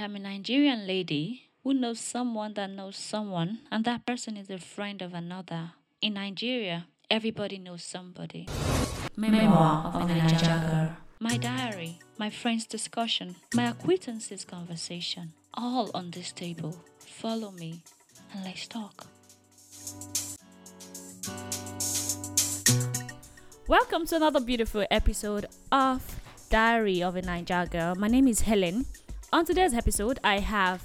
am a Nigerian lady who knows someone that knows someone, and that person is a friend of another. In Nigeria, everybody knows somebody. Memoir of a Nigerian girl. My diary, my friend's discussion, my acquaintances' conversation, all on this table. Follow me and let's talk. Welcome to another beautiful episode of Diary of a Naija Girl. My name is Helen. On today's episode, I have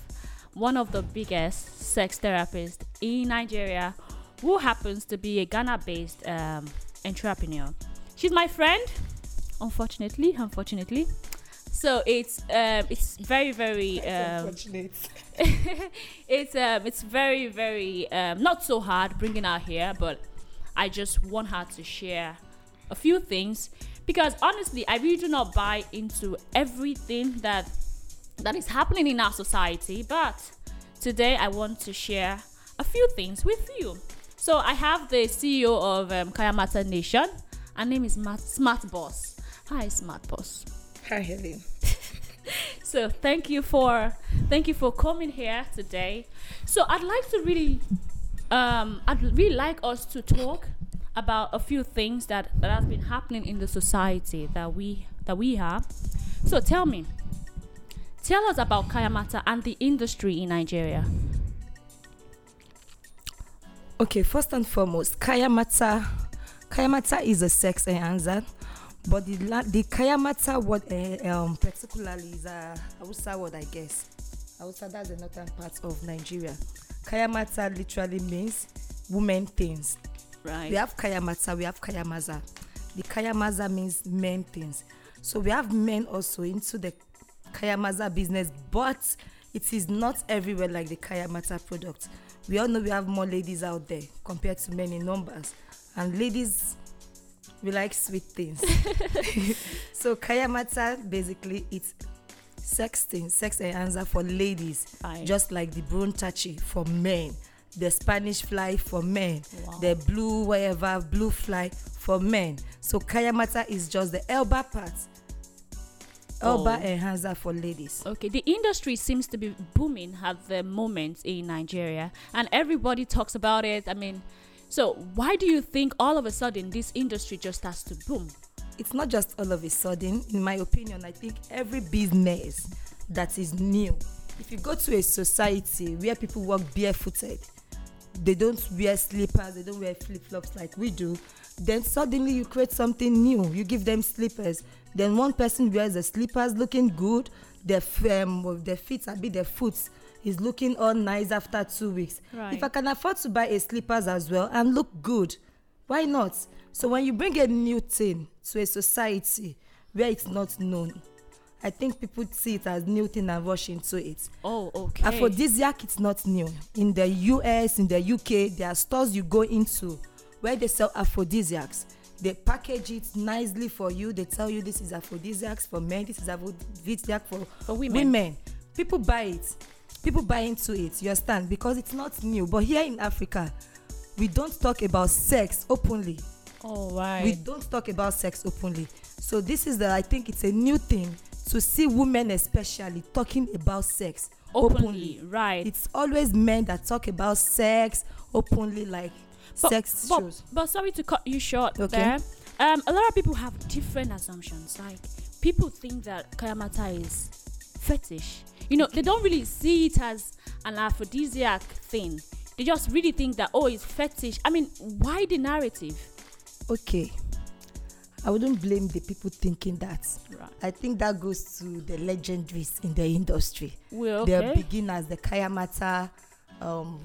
one of the biggest sex therapists in Nigeria who happens to be a Ghana based um, entrepreneur. She's my friend, unfortunately, unfortunately. So it's um, it's very very um, Unfortunate. it's um, it's very very um, not so hard bringing her here, but I just want her to share a few things because honestly, I really do not buy into everything that that is happening in our society. But today, I want to share a few things with you. So I have the CEO of um, Kayamata Nation. Her name is Matt, Smart Boss. Hi, Smart Boss. Hi, Helen. So thank you for thank you for coming here today. So I'd like to really um I'd really like us to talk about a few things that, that has been happening in the society that we that we have. So tell me, tell us about Kayamata and the industry in Nigeria. Okay, first and foremost, Kayamata. Kayamata is a sex enhancer, but the la- the Kayamata word uh, um, particularly is a Hausa word, I guess. Hausa, that's the northern part of Nigeria. Kayamata literally means women things. Right. We have Kayamata, we have Kayamaza. The Kayamaza means men things. So we have men also into the Kayamaza business, but it is not everywhere like the Kayamata product. We all know we have more ladies out there compared to men in numbers. And ladies, we like sweet things. so Kayamata basically it's sex thing, sex enhancer for ladies, Fine. just like the Brontachi for men, the Spanish fly for men, Wow. the blue whatever blue fly for men. So Kayamata is just the elbow part, Oh. enhancer for ladies. Okay, the industry seems to be booming at the moment in Nigeria, and everybody talks about it. I mean, so why do you think all of a sudden this industry just starts to boom? it's not just all of a sudden in my opinion i think every business that is new if you go to a society where people walk barefooted they don't wear slippers they don't wear flip-flops like we do then suddenly you create something new. You give them slippers. Then one person wears the slippers looking good their um, their feet abi their foot is looking all nice after two weeks. Right. if i can afford to buy a slippers as well and look good why not? So when you bring a new thing to a society where it's not known i think people see it as new thing and rush into it. Oh, okay. aphrodisiac it's not new. In the us in the uk there are stores you go into where they sell aphrodisiacs. They package it nicely for you. They tell you this is aphrodisiacs for men. This is aphrodisiac for, For women. women. People buy it. People buy into it. You understand? Because it's not new. But here in africa we don't talk about sex openly. Oh, right. we don't talk about sex openly. So this is the i think it's a new thing to see women especially talking about sex openly, right? it's always men that talk about sex openly like but, sex but, shows But sorry to cut you short Okay. there. Um, a lot of people have different assumptions. Like people think that Kayamata is fetish. You know, they don't really see it as an aphrodisiac thing. They just really think that oh, it's fetish. I mean, why the narrative? okay i wouldn't blame the people thinking that. Right. i think that goes to the legendaries in the industry. Well, they're beginners the kayamata um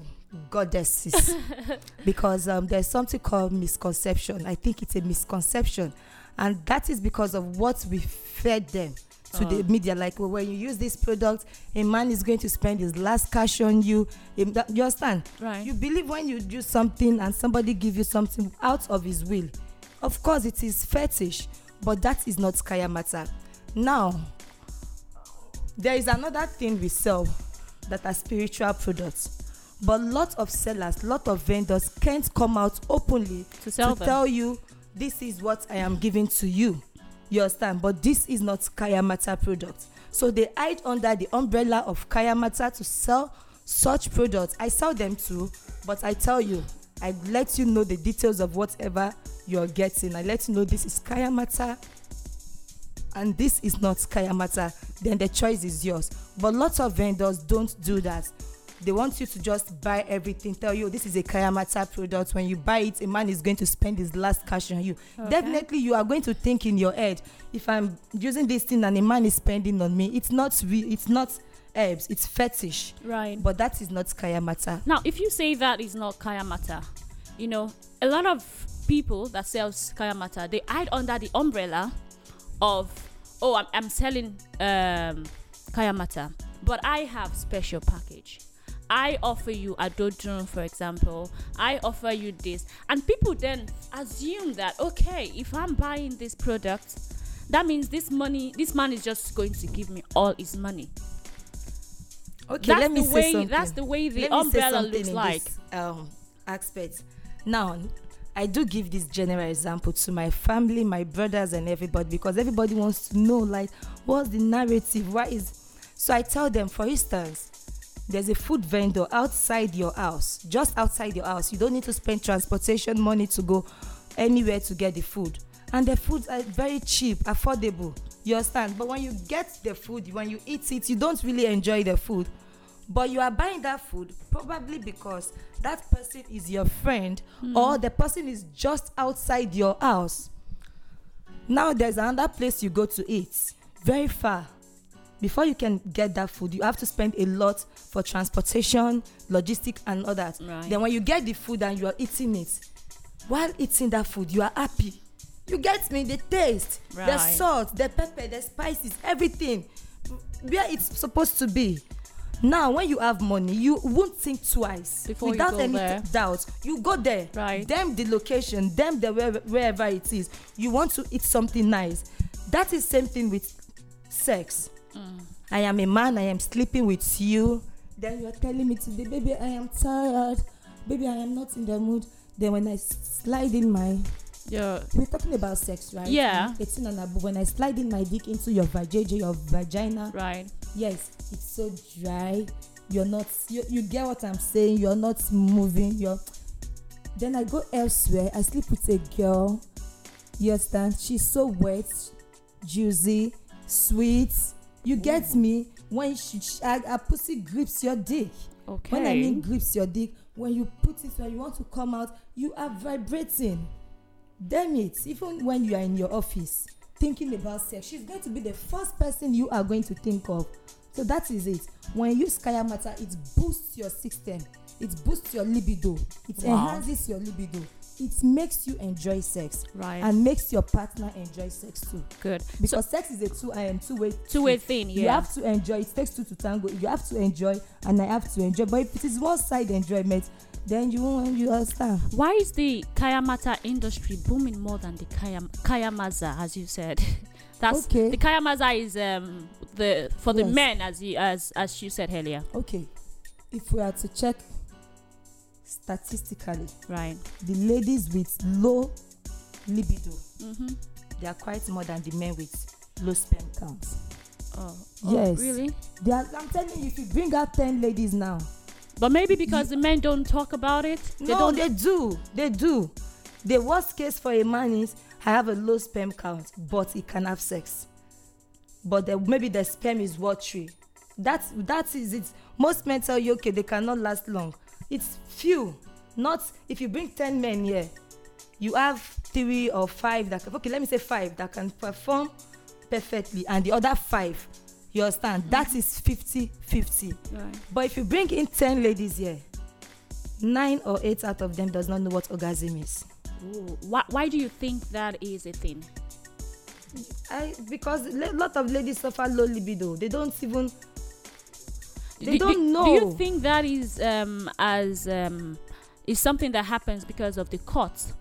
goddesses. Because um, there's something called misconception. I think it's a misconception. And that is because of what we fed them to the Oh. media. Like well, when you use this product a man is going to spend his last cash on you. You understand? Right. you believe when you do something and somebody give you something out of his will of course it is fetish but that is not kayamata now there is another thing we sell that are spiritual products but lot of sellers lot of vendors can't come out openly To to tell you this is what i am giving to you You understand? But this is not Kayamata product. So they hide under the umbrella of Kayamata to sell such products. I sell them too, but I tell you, I let you know the details of whatever you're getting. I let you know this is Kayamata and this is not Kayamata. Then the choice is yours. But lots of vendors don't do that. They want you to just buy everything, tell you this is a Kaya Kayamata product. When you buy it, a man is going to spend his last cash on you. Okay. Definitely, you are going to think in your head, if I'm using this thing and a man is spending on me, it's not real, it's not herbs, it's fetish. Right. But that is not Kayamata. Now, if you say that is not kaya mata, you know, a lot of people that sells kaya mata, they hide under the umbrella of, oh, I'm, I'm selling um, kaya mata, but I have special package. I offer you a dodron, for example. I offer you this, and people then assume that okay, if I'm buying this product, that means this money, this man is just going to give me all his money. Okay, that's let me the say way. something. That's the way the Let umbrella looks like. this, um, aspect. Now, I do give this general example to my family, my brothers, and everybody because everybody wants to know, like, what's the narrative? Why is so? I tell them, for instance, there's a food vendor outside your house, just outside your house. You don't need to spend transportation money to go anywhere to get the food, and the foods are very cheap, affordable. You understand? But when you get the food, when you eat it, you don't really enjoy the food but you are buying that food probably because that person is your friend hmm. or the person is just outside your house now there's another place you go to eat very far before you can get that food you have to spend a lot for transportation logistics and all that Right. then when you get the food and you are eating it while eating that food you are happy you get me? The taste the salt the pepper the spices everything. Where it's supposed to be. Now when you have money you won't think twice. Before without any there. doubt. You go there. Right. them the location them the where, wherever it is. You want to eat something nice. That is same thing with sex. Mm. I am a man i am sleeping with you. Then you are telling me today baby i am tired. Baby i am not in the mood. Then when i slide in my Yeah. we're talking about sex right? Yeah. 18 and above when i slide in my dick into your vajayjay your vagina. Right. yes it's so dry. You're not you, you get what i'm saying? You're not moving. You're then i go elsewhere. I sleep with a girl. You understand? She's so wet juicy sweet. You get me? When she, she her, her pussy grips your dick. Okay. when i mean grips your dick when you put it when you want to come out you are vibrating damn it. Even when you are in your office thinking about sex she's going to be the first person you are going to think of. So that is it. When you use kaya mata it boosts your system. It boosts your libido. It Wow. enhances your libido. It makes you enjoy sex Right. and makes your partner enjoy sex too. Good. because sex is a two um, two way Two way thing. you have to enjoy it takes two to tango. You have to enjoy and i have to enjoy. But if it is one side enjoyment then you won't you understand Why is the Kayamata industry booming more than the Kaya Kayamaza, as you said? That's Okay. the Kayamaza is um the for the Yes. men as you as as you said earlier. okay if we are to check statistically Right. the ladies with low libido Mm-hmm. they are quite more than the men with low sperm counts. Oh. Yes. Oh, really? they are i'm telling you if you bring out ten ladies now But maybe because the men don't talk about it. They no don't. they do they do the worst case for a man is i have a low sperm count but he can have sex but the, maybe the sperm is watery that that is it most men tell you okay they cannot last long it's few not if you bring ten men here you have three or five that can okay let me say five that can perform perfectly and the other five you understand that is fifty fifty right. but if you bring in ten ladies here nine or eight out of them does not know what orgasm is Ooh. Why, why do you think that is a thing? i because a lot of ladies suffer low libido they don't even they do, don't do, know Do you think that is um as um is something that happens because of the cut?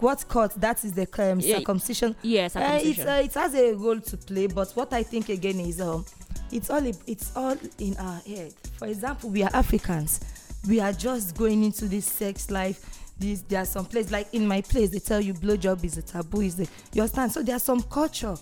What cut that is the um, Yeah, circumcision. Yes, uh, it's, uh, it has a role to play but what i think again is um it's all it's all in our head. For example we are africans. We are just going into this sex life. These, there are some places like in my place they tell you blowjob is a taboo is the you understand? So there's some culture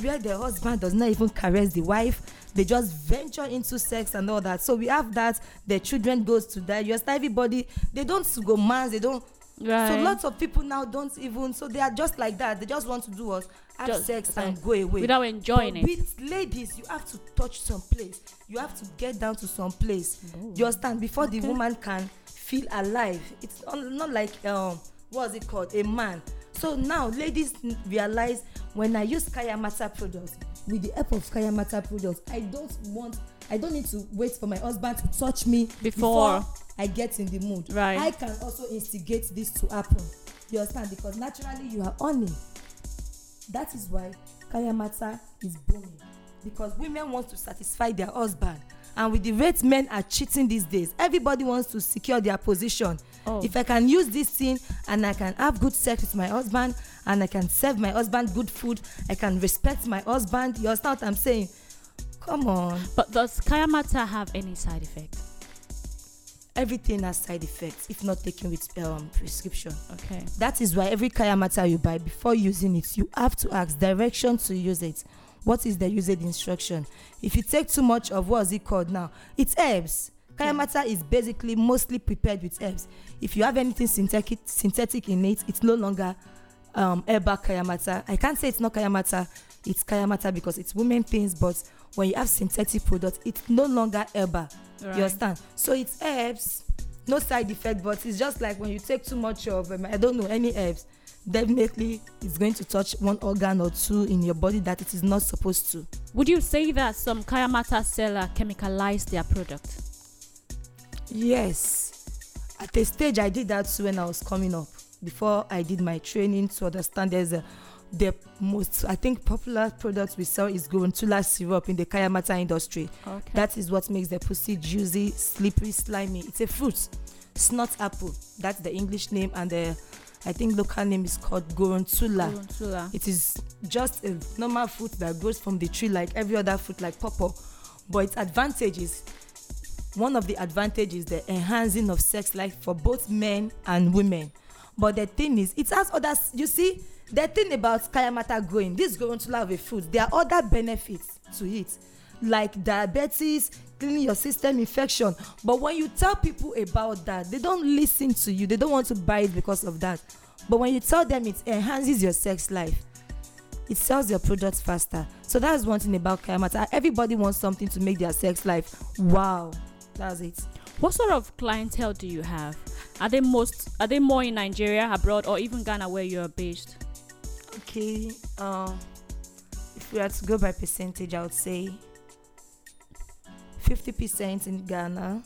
where the husband does not even caress the wife. They just venture into sex and all that. So we have that the children goes to that. You understand? Everybody they don't go mans they don't Right. so lots of people now don't even so they are just like that. They just want to do us have Just sex and go away. Without enjoying but it. with ladies you have to touch some place. You have to get down to some place. You understand? Before the woman can feel alive. It's not like um what's it called? A man. So now ladies realize when i use Kaya kayamata products with the help of Kaya kayamata products i don't want i don't need to wait for my husband to touch me Before. i get in the mood. Right. i can also instigate this to happen. You understand? Because naturally you are on it that is why kayamata is booming. Because women want to satisfy their husband. And with the rate men are cheating these days everybody wants to secure their position. Oh. if i can use this thing and i can have good sex with my husband and i can serve my husband good food i can respect my husband you understand what i'm saying come on. But does Kayamata have any side effect? everything has side effects if not taken with um, prescription. Okay. that is why every kayamata you buy before using it you have to ask direction to use it. What is the usage instruction? If you take too much of what's it called now? It's herbs. Kayamata is basically mostly prepared with herbs. If you have anything synthetic synthetic in it it's no longer um herbal kayamata i can't say it's not kayamata it's kayamata because it's women things but when you have synthetic products it's no longer herbal Right. you understand so it's herbs no side effect but it's just like when you take too much of um, i don't know any herbs definitely it's going to touch one organ or two in your body that it is not supposed to Would you say that some Kayamata seller chemicalize their product? yes at a stage i did that too when i was coming up before i did my training to understand there's a the most i think popular product we sell is Gorantula syrup in the kayamata industry Okay. That is what makes the pussy juicy, slippery, slimy. It's a fruit. It's not apple. That's the English name, and the I think local name is called Gorantula. Gorantula. It is just a normal fruit that grows from the tree like every other fruit, like pawpaw. But its advantages, one of the advantages, the enhancing of sex life for both men and women. But the thing is, it has others. You see, the thing about kayamata growing, this Gorantula have a fruit. There are other benefits to it, like diabetes, cleaning your system infection. But when you tell people about that, they don't listen to you. They don't want to buy it because of that. But when you tell them it enhances your sex life, it sells your product faster. So that's one thing about Kayamata. Everybody wants something to make their sex life wow. That's it. What sort of clientele do you have? Are they most are they more in Nigeria, abroad, or even Ghana where you're based? Okay. Um, if we had to go by percentage, I would say 50% in Ghana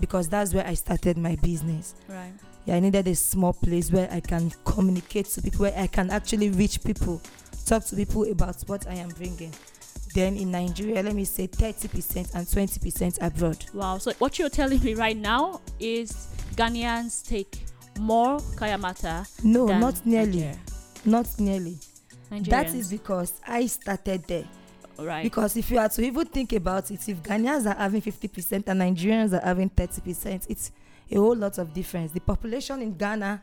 because that's where I started my business. Right. Yeah, I needed a small place where I can communicate to people, where I can actually reach people, talk to people about what I am bringing. Then in Nigeria, let me say 30% and 20% abroad. Wow. So what you're telling me right now is Ghanaians take more Kayamata No, than not nearly. Not nearly. That is because I started there. right. Because if you are to even think about it, if Ghanaians are having 50% and Nigerians are having 30%, it's a whole lot of difference. The population in Ghana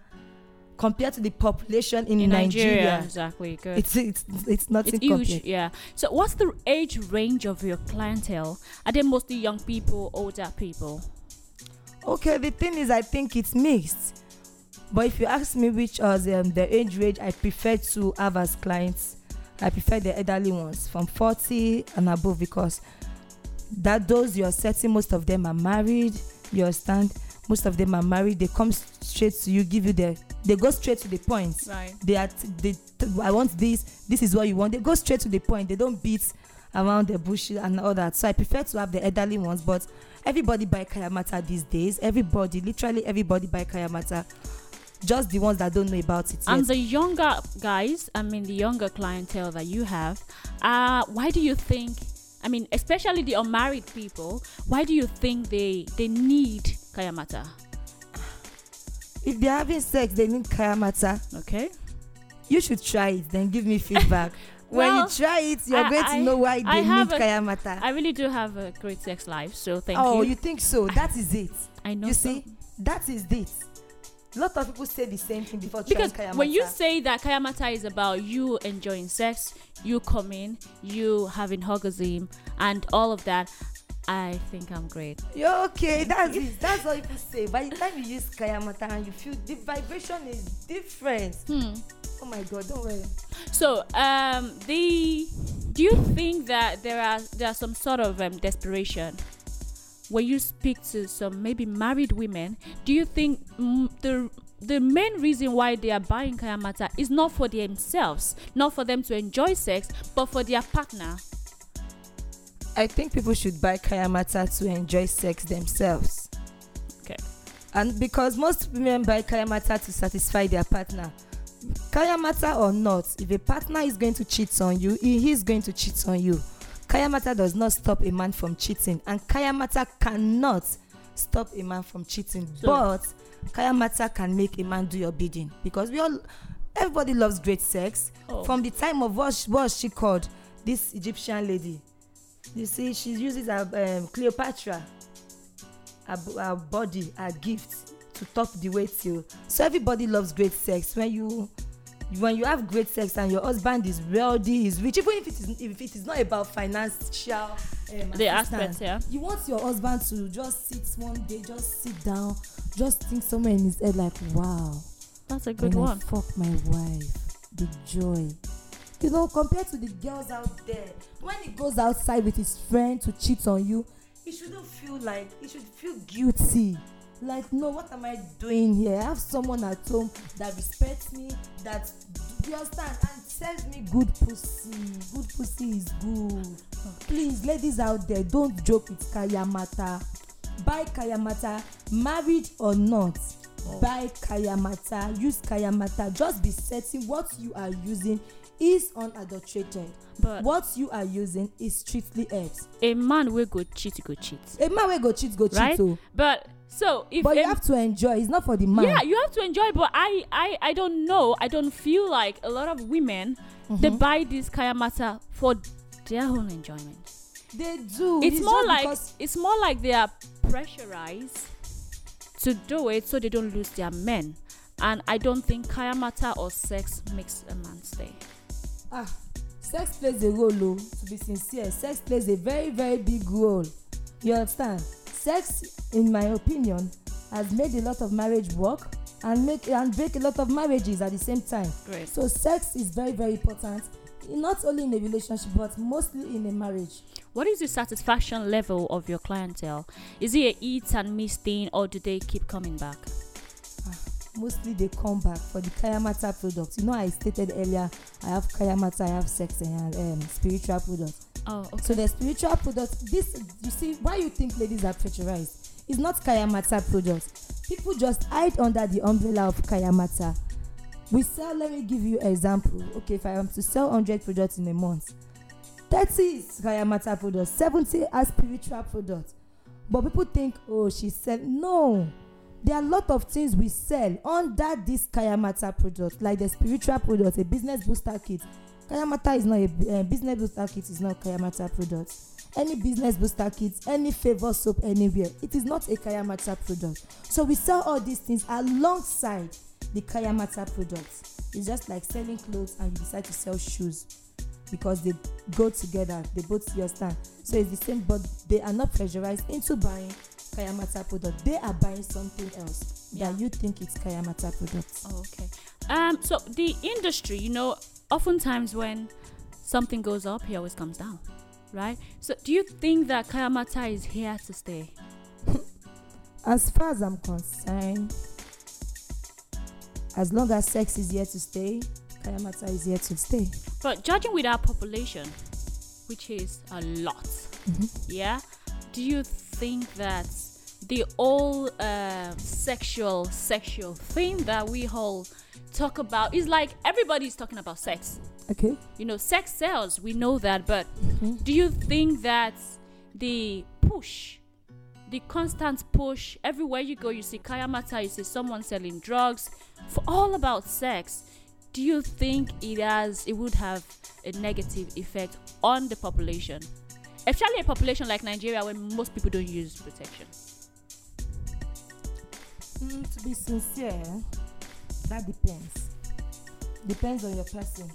compared to the population in, in Nigeria, Nigeria, exactly. Good. it's it's it's nothing it's huge, compared. yeah. So, what's the age range of your clientele? Are they mostly young people, older people? Okay, the thing is, I think it's mixed. But if you ask me which was um, the age range I prefer to have as clients, I prefer the elderly ones from 40 and above because that those you're setting, most of them are married. You understand? Most of them are married. They come straight to you, give you the. They go straight to the point. Right. They are. T- they. T- I want this. This is what you want. They go straight to the point. They don't beat around the bush and all that. So I prefer to have the elderly ones, but everybody buy kayamata these days everybody literally everybody buy kayamata just the ones that don't know about it And yet. the younger guys, I mean, the younger clientele that you have, uh, why do you think? I mean, especially the unmarried people, why do you think they they need Kayamata? if they're having sex they need kayamata Okay. you should try it then give me feedback when Well, you try it you're I- going I- to know why they need kayamata I really do have a great sex life, so thank oh you. Oh, you think so that is it I know. you so. see that is it A lot of people say the same thing before because when you say that kayamata is about you enjoying sex you coming you having orgasm and all of that i think i'm great You're okay. That's it. That's all people say. By the time you use Kayamata and you feel the vibration is different. hmm. Oh my god, don't worry. so um the do you think that there are there are some sort of um, desperation when you speak to some maybe married women do you think the the main reason why they are buying kayamata is not for themselves not for them to enjoy sex but for their partner I think people should buy Kayamata to enjoy sex themselves. Okay. And because most women buy Kayamata to satisfy their partner. Kayamata or not, if a partner is going to cheat on you, he is going to cheat on you. Kayamata does not stop a man from cheating, and Kayamata cannot stop a man from cheating. So- but Kayamata can make a man do your bidding because we all, everybody loves great sex. Oh. From the time of what, she- what she called this Egyptian lady, you see, she uses her um, Cleopatra, her, her body, her gift to top the way till. So everybody loves great sex. When you when you have great sex and your husband is wealthy, is rich, even if it is if it is not about financial um, the aspect yeah you want your husband to just sit one day, just sit down, just think somewhere in his head like, wow, that's a good when one I fuck my wife, the joy. You know, compared to the girls out there, when he goes outside with his friend to cheat on you, he shouldn't feel like he should feel guilty. Like, no, what am I doing here? I have someone at home that respects me, that you understand, and sells me good pussy. Good pussy is good. Please, ladies out there, don't joke with Kayamata. Buy Kayamata, married or not. Buy Kayamata, use Kayamata. Just be certain what you are using is unadulterated. but What you are using is strictly herbs. a man will go cheat go cheat A man wey go cheat go Right? cheat o. but so if But you have to enjoy. It's not for the man. yeah you have to enjoy but i i i don't know i don't feel like a lot of women they Mhm. buy this kayamata for their own enjoyment They do. it's, more like it's more like they are pressurized to do it so they don't lose their men and i don't think kayamata or sex makes a man stay ah sex plays a role o to be sincere sex plays a very very big role you understand sex in my opinion has made a lot of marriage work and make and break a lot of marriages at the same time. Great. So sex is very very important not only in a relationship but mostly in a marriage. What is the satisfaction level of your clientele? Is it a eat and miss thing or do they keep coming back? Mostly they come back for the kayamata products you know i stated earlier i have kayamata i have sex and um, spiritual products oh okay So the spiritual products, this you see why you think ladies are pressurized. It's not Kayamata products. People just hide under the umbrella of Kayamata. We sell, let me give you an example. Okay, if I am to sell 100 products in a month, 30 is Kayamata products, 70 are spiritual products. But people think, oh, she said, no. There are a lot of things we sell under this Kayamata product, like the spiritual product, a business booster kit. Kayamata is not a uh, business booster kit is not Kayamata product. Any business booster kit, any favor soap anywhere, it is not a Kayamata product. So we sell all these things alongside the Kayamata products. It's just like selling clothes and you decide to sell shoes because they go together. They both you understand. So it's the same, but they are not pressurized into buying Kayamata product. They are buying something else Yeah. that you think it's Kayamata product. Oh, okay. Um, so the industry, you know, oftentimes when something goes up, he always comes down, right? So do you think that Kayamata is here to stay? As far as I'm concerned, as long as sex is here to stay, Kayamata is here to stay. But judging with our population, which is a lot, yeah, do you think that the whole uh, sexual sexual thing that we all talk about is like everybody's talking about sex? Okay. You know, sex sells. We know that, but Mhm. do you think that the push the constant push everywhere you go you see kayamata you see someone selling drugs for all about sex do you think it has it would have a negative effect on the population especially a population like nigeria where most people don't use protection Mm, to be sincere, that depends. Depends on your person.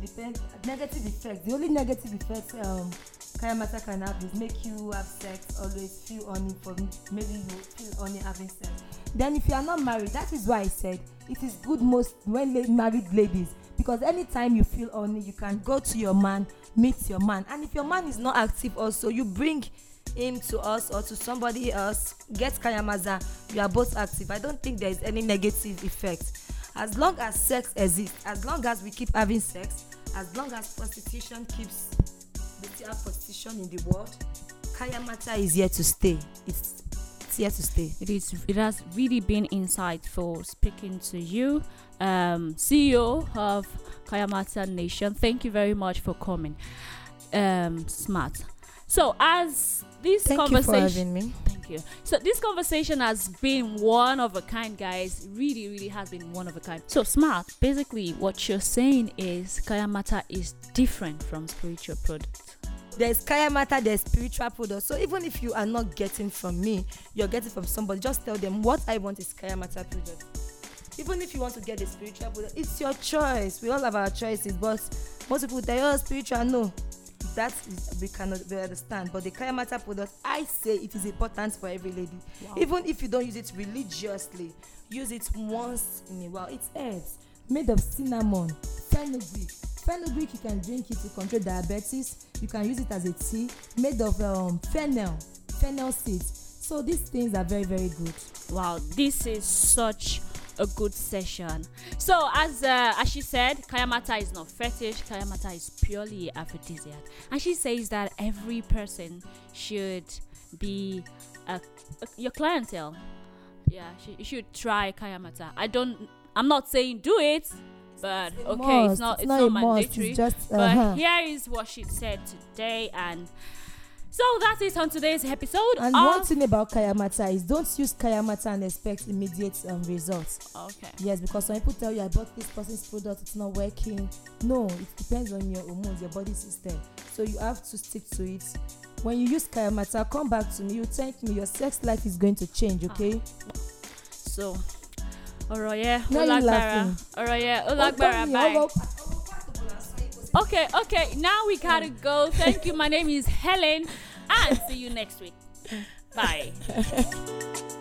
Depends negative effect. The only negative effect um kayamata can have is make you have sex, always feel horny for maybe you feel horny having sex. Then if you are not married, that is why I said it is good most when married ladies because anytime you feel horny, you can go to your man, meet your man, and if your man is not active, also you bring him to us or to somebody else get kayamaza you are both active i don't think there is any negative effect as long as sex exists as long as we keep having sex as long as prostitution keeps have prostitution in the world kayamata is here to stay it's, it's here to stay It is. It has really been insightful speaking to you, um, CEO of Kayamata Nation. Thank you very much for coming. Um, smart. So as this thank you for conversation, having me you. So this conversation has been one of a kind, guys. Really, really has been one of a kind. So smart. Basically, what you're saying is Kayamata is different from spiritual products. there's kayamata there's spiritual product so even if you are not getting from me you're getting from somebody just tell them what i want is kayamata product even if you want to get the spiritual product it's your choice we all have our choices but most people tell you oh spiritual no that is we cannot we understand. But the kayamata product i say it is important for every lady. Wow. even if you don't use it religiously use it once in a while. It's herbs made of cinnamon fenugreek. Fenugreek you can drink it to control diabetes. You can use it as a tea. Made of um, fennel fennel seeds. So these things are very very good. Wow, this is such a good session. So, as uh, as she said, Kayamata is not fetish. Kayamata is purely aphrodisiac, and she says that every person should be a, a, your clientele. Yeah, she, you should try Kayamata. I don't. I'm not saying do it, but a okay, it's not. It's, not not, a must, mandatory. it's just But uh-huh. here is what she said today, and so that's it on today's episode. and one thing about kayamata is don't use kayamata and expect immediate um, results okay. yes because some people tell you i bought this person's product it's not working no it depends on your hormones your body system so you have to stick to it when you use kayamata come back to me you thank me your sex life is going to change okay So, ọ̀rọ̀ yẹn ó Now you lágbára. laughing. ọ̀rọ̀ yẹn ó Oh, lágbára tell me, báyìí. oh, oh, Okay, okay, now we gotta go. Thank you. My name is Helen, and see you next week. Bye.